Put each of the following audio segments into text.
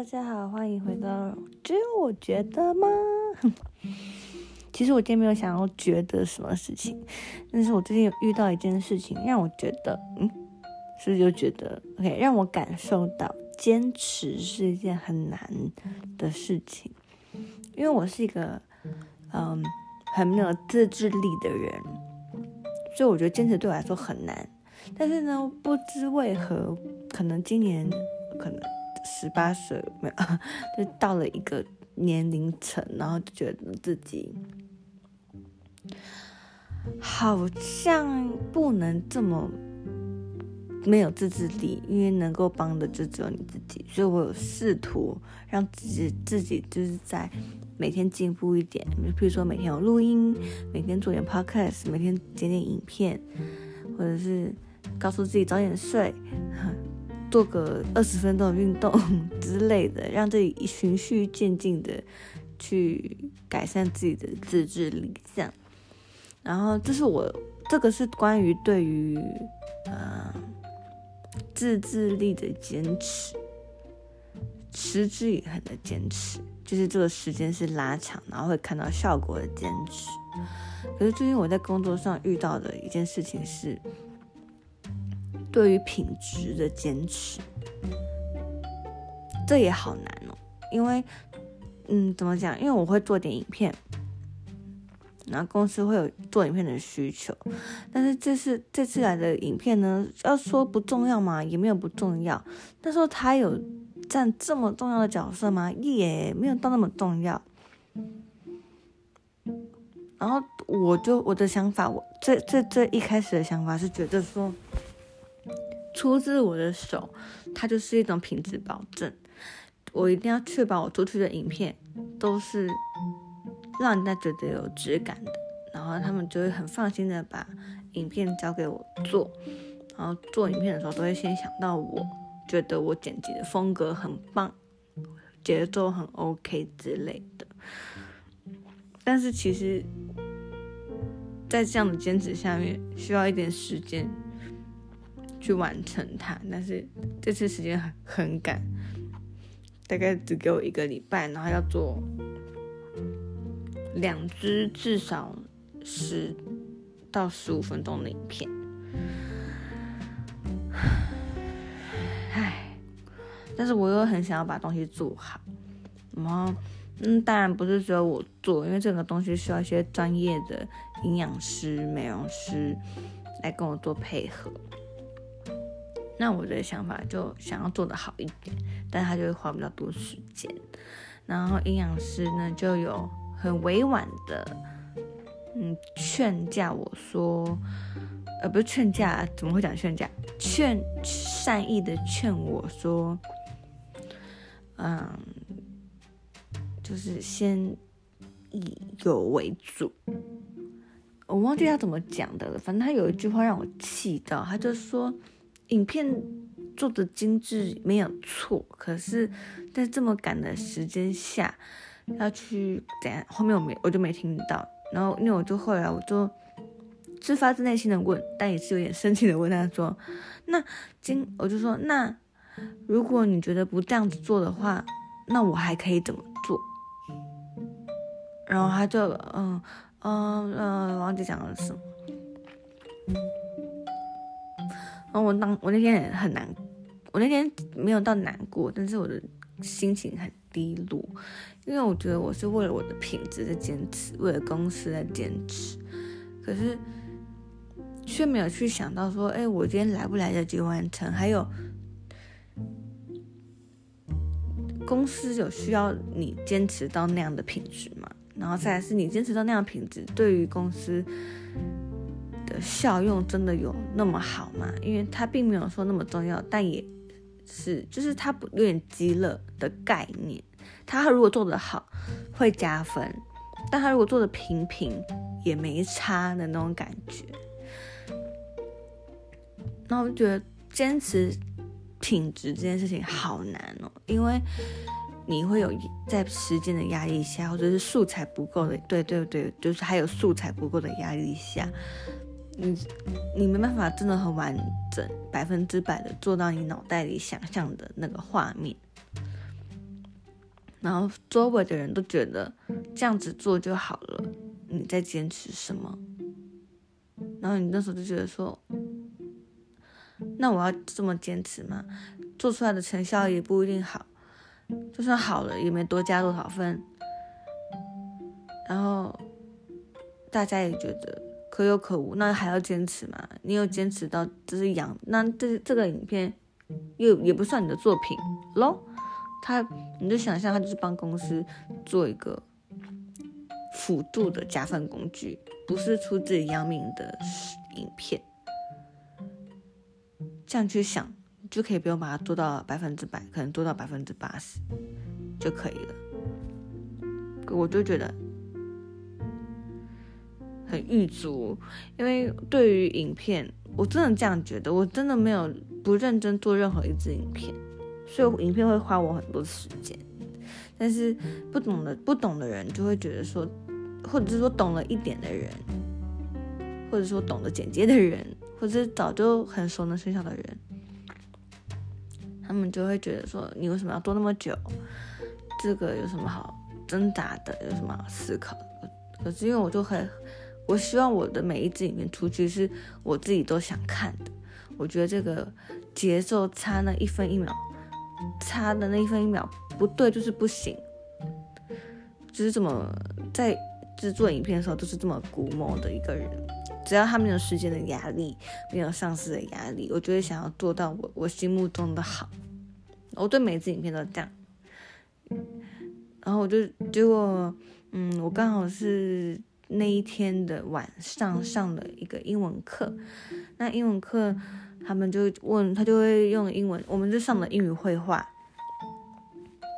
大家好，欢迎回到只有我觉得吗？其实我今天没有想要觉得什么事情，但是我最近有遇到一件事情，让我觉得，嗯，是不是就觉得，OK，让我感受到坚持是一件很难的事情，因为我是一个，嗯，很没有自制力的人，所以我觉得坚持对我来说很难。但是呢，不知为何，可能今年可能十八岁没有，就到了一个年龄层，然后就觉得自己好像不能这么没有自制力，因为能够帮的就只有你自己。所以我有试图让自己自己就是在每天进步一点，比如说每天有录音，每天做点 podcast，每天剪点影片，或者是。告诉自己早点睡，做个二十分钟的运动 之类的，让自己循序渐进的去改善自己的自制力。这样，然后这是我这个是关于对于呃自制力的坚持，持之以恒的坚持，就是这个时间是拉长，然后会看到效果的坚持。可是最近我在工作上遇到的一件事情是。对于品质的坚持，这也好难哦。因为，嗯，怎么讲？因为我会做点影片，然后公司会有做影片的需求。但是这次这次来的影片呢，要说不重要吗？也没有不重要。但是他有占这么重要的角色吗？也没有到那么重要。然后我就我的想法，我这这这一开始的想法是觉得说。出自我的手，它就是一种品质保证。我一定要确保我出去的影片都是让人家觉得有质感的，然后他们就会很放心的把影片交给我做。然后做影片的时候，都会先想到我觉得我剪辑的风格很棒，节奏很 OK 之类的。但是其实，在这样的坚持下面，需要一点时间。去完成它，但是这次时间很很赶，大概只给我一个礼拜，然后要做两支至少十到十五分钟的影片。唉，但是我又很想要把东西做好，然后嗯，当然不是只有我做，因为这个东西需要一些专业的营养师、美容师来跟我做配合。那我的想法就想要做的好一点，但他就会花比较多时间。然后营养师呢就有很委婉的，嗯，劝架我说，呃，不是劝架，怎么会讲劝架？劝善意的劝我说，嗯，就是先以有为主。我忘记他怎么讲的了，反正他有一句话让我气到，他就说。影片做的精致没有错，可是，在这么赶的时间下，要去怎样？后面我没我就没听到。然后，因为我就后来我就，是发自内心的问，但也是有点生气的问他说：“那今我就说，那如果你觉得不这样子做的话，那我还可以怎么做？”然后他就嗯嗯嗯，忘记讲了什么。然后我当我那天也很难，我那天没有到难过，但是我的心情很低落，因为我觉得我是为了我的品质在坚持，为了公司在坚持，可是却没有去想到说，哎，我今天来不来得及完成？还有公司有需要你坚持到那样的品质吗？然后再来是你坚持到那样品质，对于公司。效用真的有那么好吗？因为它并没有说那么重要，但也是就是它不有点极乐的概念。它如果做得好会加分，但它如果做的平平也没差的那种感觉。那我觉得坚持品质这件事情好难哦，因为你会有在时间的压力下，或者是素材不够的，对对对，就是还有素材不够的压力下。你你没办法真的很完整百分之百的做到你脑袋里想象的那个画面，然后周围的人都觉得这样子做就好了，你在坚持什么？然后你那时候就觉得说，那我要这么坚持吗？做出来的成效也不一定好，就算好了也没多加多少分。然后大家也觉得可有可无，那还要坚持吗？你有坚持到这是养，那这这个影片又也不算你的作品喽。他，你就想象他就是帮公司做一个辅助的加分工具，不是出自于杨明的影片。这样去想，就可以不用把它做到百分之百，可能做到百分之八十就可以了。我就觉得很狱足，因为对于影片，我真的这样觉得，我真的没有不认真做任何一支影片。所以影片会花我很多时间，但是不懂的不懂的人就会觉得说，或者是说懂了一点的人，或者说懂得剪接的人，或者早就很熟能生巧的人，他们就会觉得说，你为什么要做那么久？这个有什么好挣扎的？有什么好思考？可是因为我就很，我希望我的每一支影片出去是我自己都想看的。我觉得这个节奏差那一分一秒。差的那一分一秒不对就是不行，就是这么在制作影片的时候都是这么古某的一个人。只要他没有时间的压力，没有上司的压力，我就会想要做到我我心目中的好。我对每支影片都这样。然后我就结果，嗯，我刚好是那一天的晚上上了一个英文课，那英文课。他们就问他就会用英文，我们就上了英语绘画，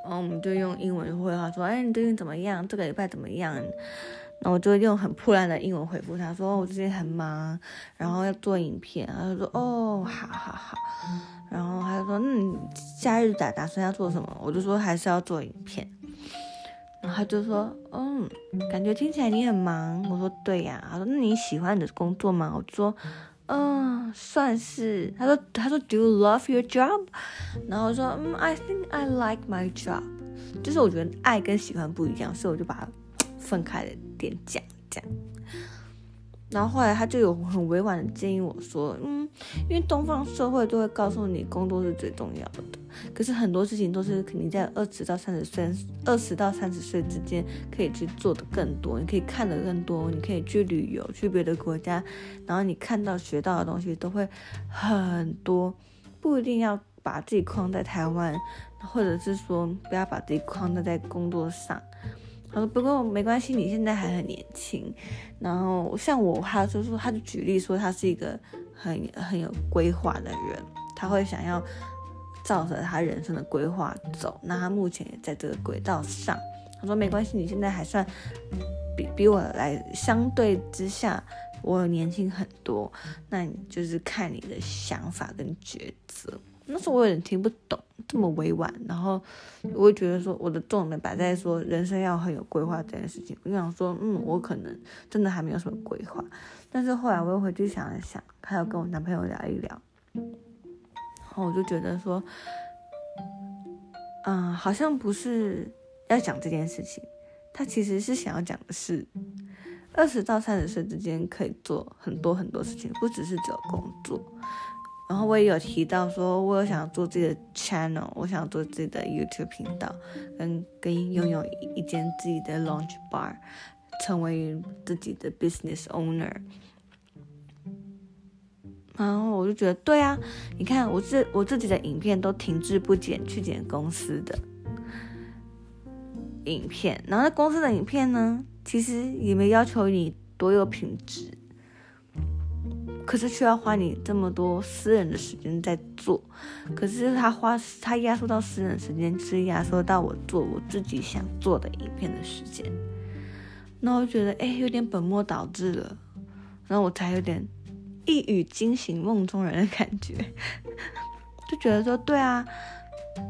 然后我们就用英文绘画说，哎，你最近怎么样？这个礼拜怎么样？然后我就用很破烂的英文回复他说，我最近很忙，然后要做影片。他就说，哦，好好好。然后他就说，那你假日打打算要做什么？我就说还是要做影片。然后他就说，嗯，感觉听起来你很忙。我说对呀。他说，那你喜欢你的工作吗？我说。嗯，算是。他说，他说，Do you love your job？然后说，嗯，I think I like my job。就是我觉得爱跟喜欢不一样，所以我就把它分开了点讲讲。然后后来他就有很委婉的建议我说，嗯，因为东方社会都会告诉你工作是最重要的，可是很多事情都是肯定在二十到三十岁，二十到三十岁之间可以去做的更多，你可以看的更多，你可以去旅游，去别的国家，然后你看到学到的东西都会很多，不一定要把自己框在台湾，或者是说不要把自己框在在工作上。他说：“不过没关系，你现在还很年轻。然后像我，他就说，他就举例说，他是一个很很有规划的人，他会想要照着他人生的规划走。那他目前也在这个轨道上。他说没关系，你现在还算比比我来相对之下，我年轻很多。那你就是看你的想法跟抉择。”那时候我有点听不懂这么委婉，然后我会觉得说我的重点摆在说人生要很有规划这件事情。我想说，嗯，我可能真的还没有什么规划。但是后来我又回去想了想，还有跟我男朋友聊一聊，然后我就觉得说，嗯，好像不是要讲这件事情，他其实是想要讲的是，二十到三十岁之间可以做很多很多事情，不只是只有工作。然后我也有提到说，我有想做自己的 channel，我想做自己的 YouTube 频道，跟跟拥有一间自己的 launch bar，成为自己的 business owner。然后我就觉得，对啊，你看我自我自己的影片都停滞不前去剪公司的影片，然后公司的影片呢，其实也没要求你多有品质。可是却要花你这么多私人的时间在做，可是他花他压缩到私人时间，是压缩到我做我自己想做的影片的时间，那我觉得哎有点本末倒置了，然后我才有点一语惊醒梦中人的感觉，就觉得说对啊，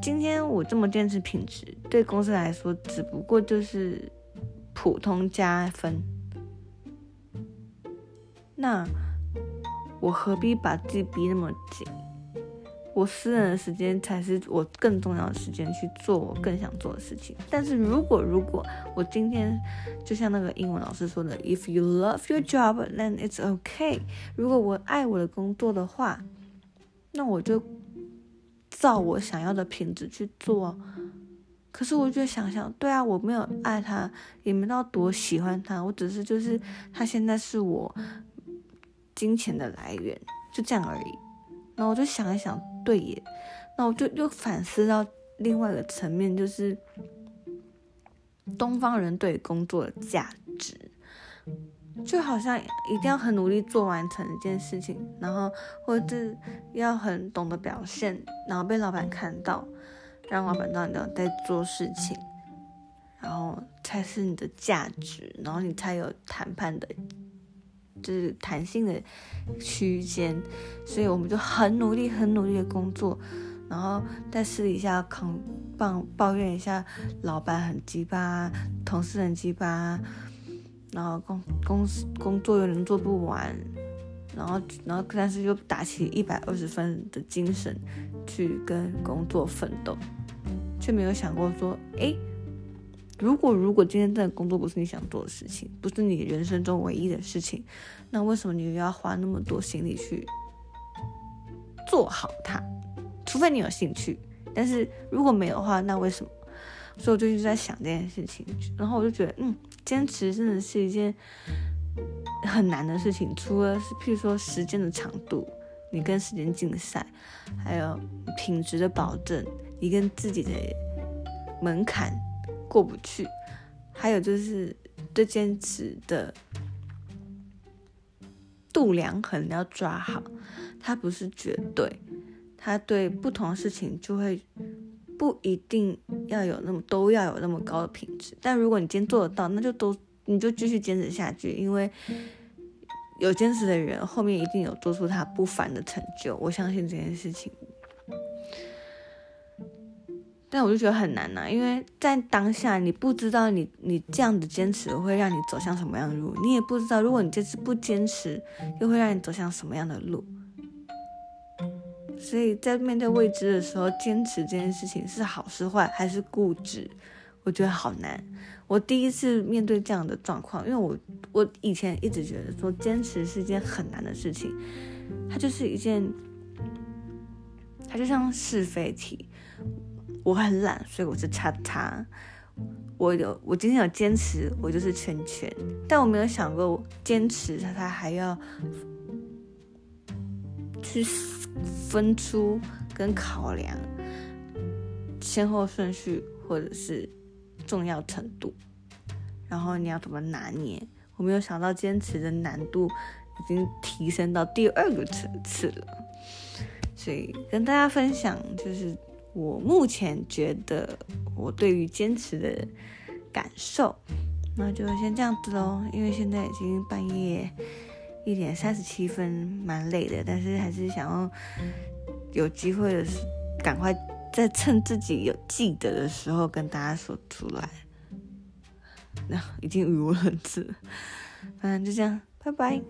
今天我这么坚持品质，对公司来说只不过就是普通加分，那。我何必把自己逼那么紧？我私人的时间才是我更重要的时间去做我更想做的事情。但是如果如果我今天就像那个英文老师说的，If you love your job, then it's okay。如果我爱我的工作的话，那我就照我想要的品质去做。可是我就想想，对啊，我没有爱他，也没到多喜欢他，我只是就是他现在是我金钱的来源，就这样而已。然后我就想一想，对耶，那我就又反思到另外一个层面，就是东方人对工作的价值，就好像一定要很努力做完成一件事情，然后或者是要很懂得表现，然后被老板看到，让老板知道你在做事情，然后才是你的价值，然后你才有谈判的。就是弹性的区间，所以我们就很努力、很努力的工作，然后在私底下扛抱抱怨一下老板很鸡巴，同事很鸡巴，然后公公司工作又能做不完，然后然后但是又打起一百二十分的精神去跟工作奋斗，却没有想过说，哎。如果如果今天这工作不是你想做的事情，不是你人生中唯一的事情，那为什么你又要花那么多心力去做好它？除非你有兴趣，但是如果没有的话，那为什么？所以我就一直在想这件事情，然后我就觉得，嗯，坚持真的是一件很难的事情。除了是譬如说时间的长度，你跟时间竞赛，还有品质的保证，你跟自己的门槛。过不去，还有就是对坚持的度量衡要抓好，它不是绝对，它对不同的事情就会不一定要有那么都要有那么高的品质。但如果你今天做得到，那就都你就继续坚持下去，因为有坚持的人后面一定有做出他不凡的成就，我相信这件事情。但我就觉得很难呐，因为在当下你不知道你你这样子坚持会让你走向什么样的路，你也不知道如果你这次不坚持又会让你走向什么样的路。所以在面对未知的时候，坚持这件事情是好是坏还是固执，我觉得好难。我第一次面对这样的状况，因为我我以前一直觉得说坚持是一件很难的事情，它就是一件，它就像是非题。我很懒，所以我是叉叉。我有，我今天有坚持，我就是圈圈。但我没有想过，坚持它，它还要去分出跟考量先后顺序，或者是重要程度。然后你要怎么拿捏？我没有想到坚持的难度已经提升到第二个层次了。所以跟大家分享，就是。我目前觉得我对于坚持的感受，那就先这样子喽。因为现在已经半夜一点三十七分，蛮累的，但是还是想要有机会的，赶快再趁自己有记得的时候跟大家说出来。那已经语无伦次，反正就这样，拜拜。